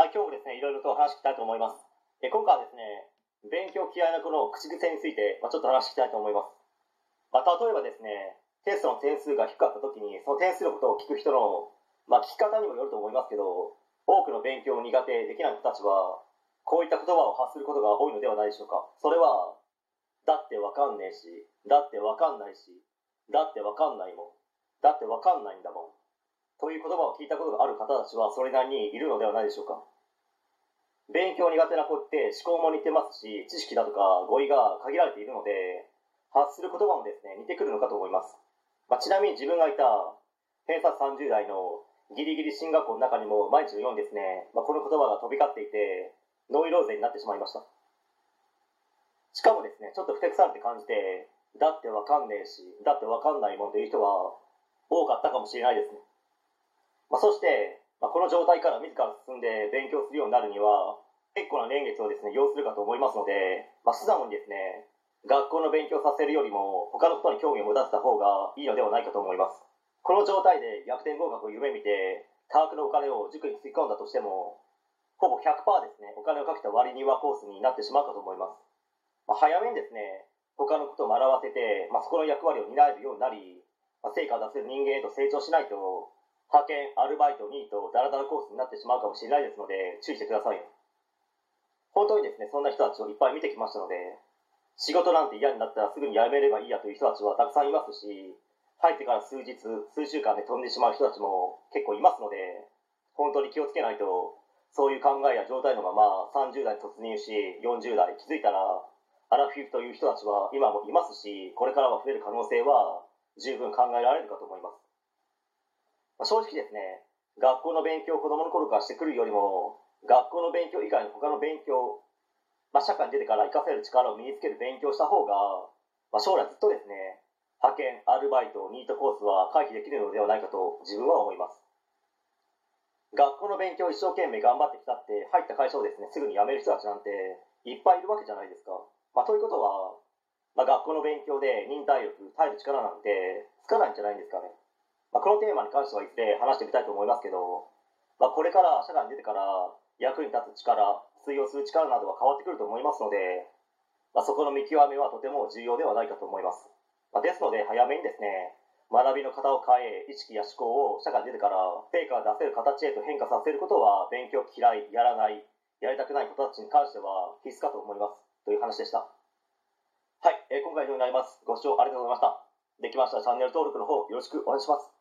はい、今日もですね、いろいろと話していきたいと思います。え今回はですね、勉強嫌いな子の口癖について、まあ、ちょっと話していきたいと思います。まあ、例えばですね、テストの点数が低かった時に、その点数のことを聞く人の、まあ、聞き方にもよると思いますけど、多くの勉強を苦手できない人たちは、こういった言葉を発することが多いのではないでしょうか。それは、だってわかんねえし、だってわかんないし、だってわかんないもん、だってわかんないんだもん。という言葉を聞いたことがある方たちはそれなりにいるのではないでしょうか。勉強苦手な子って思考も似てますし、知識だとか語彙が限られているので、発する言葉もですね、似てくるのかと思います。まあ、ちなみに自分がいた偏差30代のギリギリ進学校の中にも毎日のようにですね、まあ、この言葉が飛び交っていて、ノイローゼになってしまいました。しかもですね、ちょっとふてくされて感じて、だってわかんねえし、だってわかんないもんという人は多かったかもしれないですね。まあ、そして、まあ、この状態から自ら進んで勉強するようになるには結構な年月をですね要するかと思いますので、まあ、素直にですね学校の勉強させるよりも他のことに興味を持たせた方がいいのではないかと思います。この状態で逆転合格を夢見て多額のお金を塾に突っ込んだとしてもほぼ100%ですねお金をかけた割にはコースになってしまうかと思います、まあ、早めにですね他のことを学ばせて、まあ、そこの役割を担えるようになり、まあ、成果を出せる人間へと成長しないと派遣、アルバイト、ニート、ダラダラコースになってしまうかもしれないですので、注意してくださいよ。本当にですね、そんな人たちをいっぱい見てきましたので、仕事なんて嫌になったらすぐに辞めればいいやという人たちはたくさんいますし、入ってから数日、数週間で飛んでしまう人たちも結構いますので、本当に気をつけないと、そういう考えや状態のまま30代突入し、40代気づいたら、アラフィフという人たちは今もいますし、これからは増える可能性は十分考えられるかと思います。正直ですね、学校の勉強を子供の頃からしてくるよりも、学校の勉強以外の他の勉強、まあ、社会に出てから活かせる力を身につける勉強した方が、まあ、将来ずっとですね、派遣、アルバイト、ニートコースは回避できるのではないかと自分は思います。学校の勉強を一生懸命頑張ってきたって入った会社をですね、すぐに辞める人たちなんていっぱいいるわけじゃないですか。まあ、ということは、まあ、学校の勉強で忍耐力、耐える力なんてつかないんじゃないんですかね。まあ、このテーマに関してはいずれ話してみたいと思いますけど、まあ、これから社会に出てから役に立つ力通用する力などは変わってくると思いますので、まあ、そこの見極めはとても重要ではないかと思います、まあ、ですので早めにですね学びの型を変え意識や思考を社会に出てから成果が出せる形へと変化させることは勉強嫌いやらないやりたくない子たちに関しては必須かと思います。という話でした。はい、えー、今回以上になります。ご視聴ありがとうございました。できましたらチャンネル登録の方よろしくお願いします。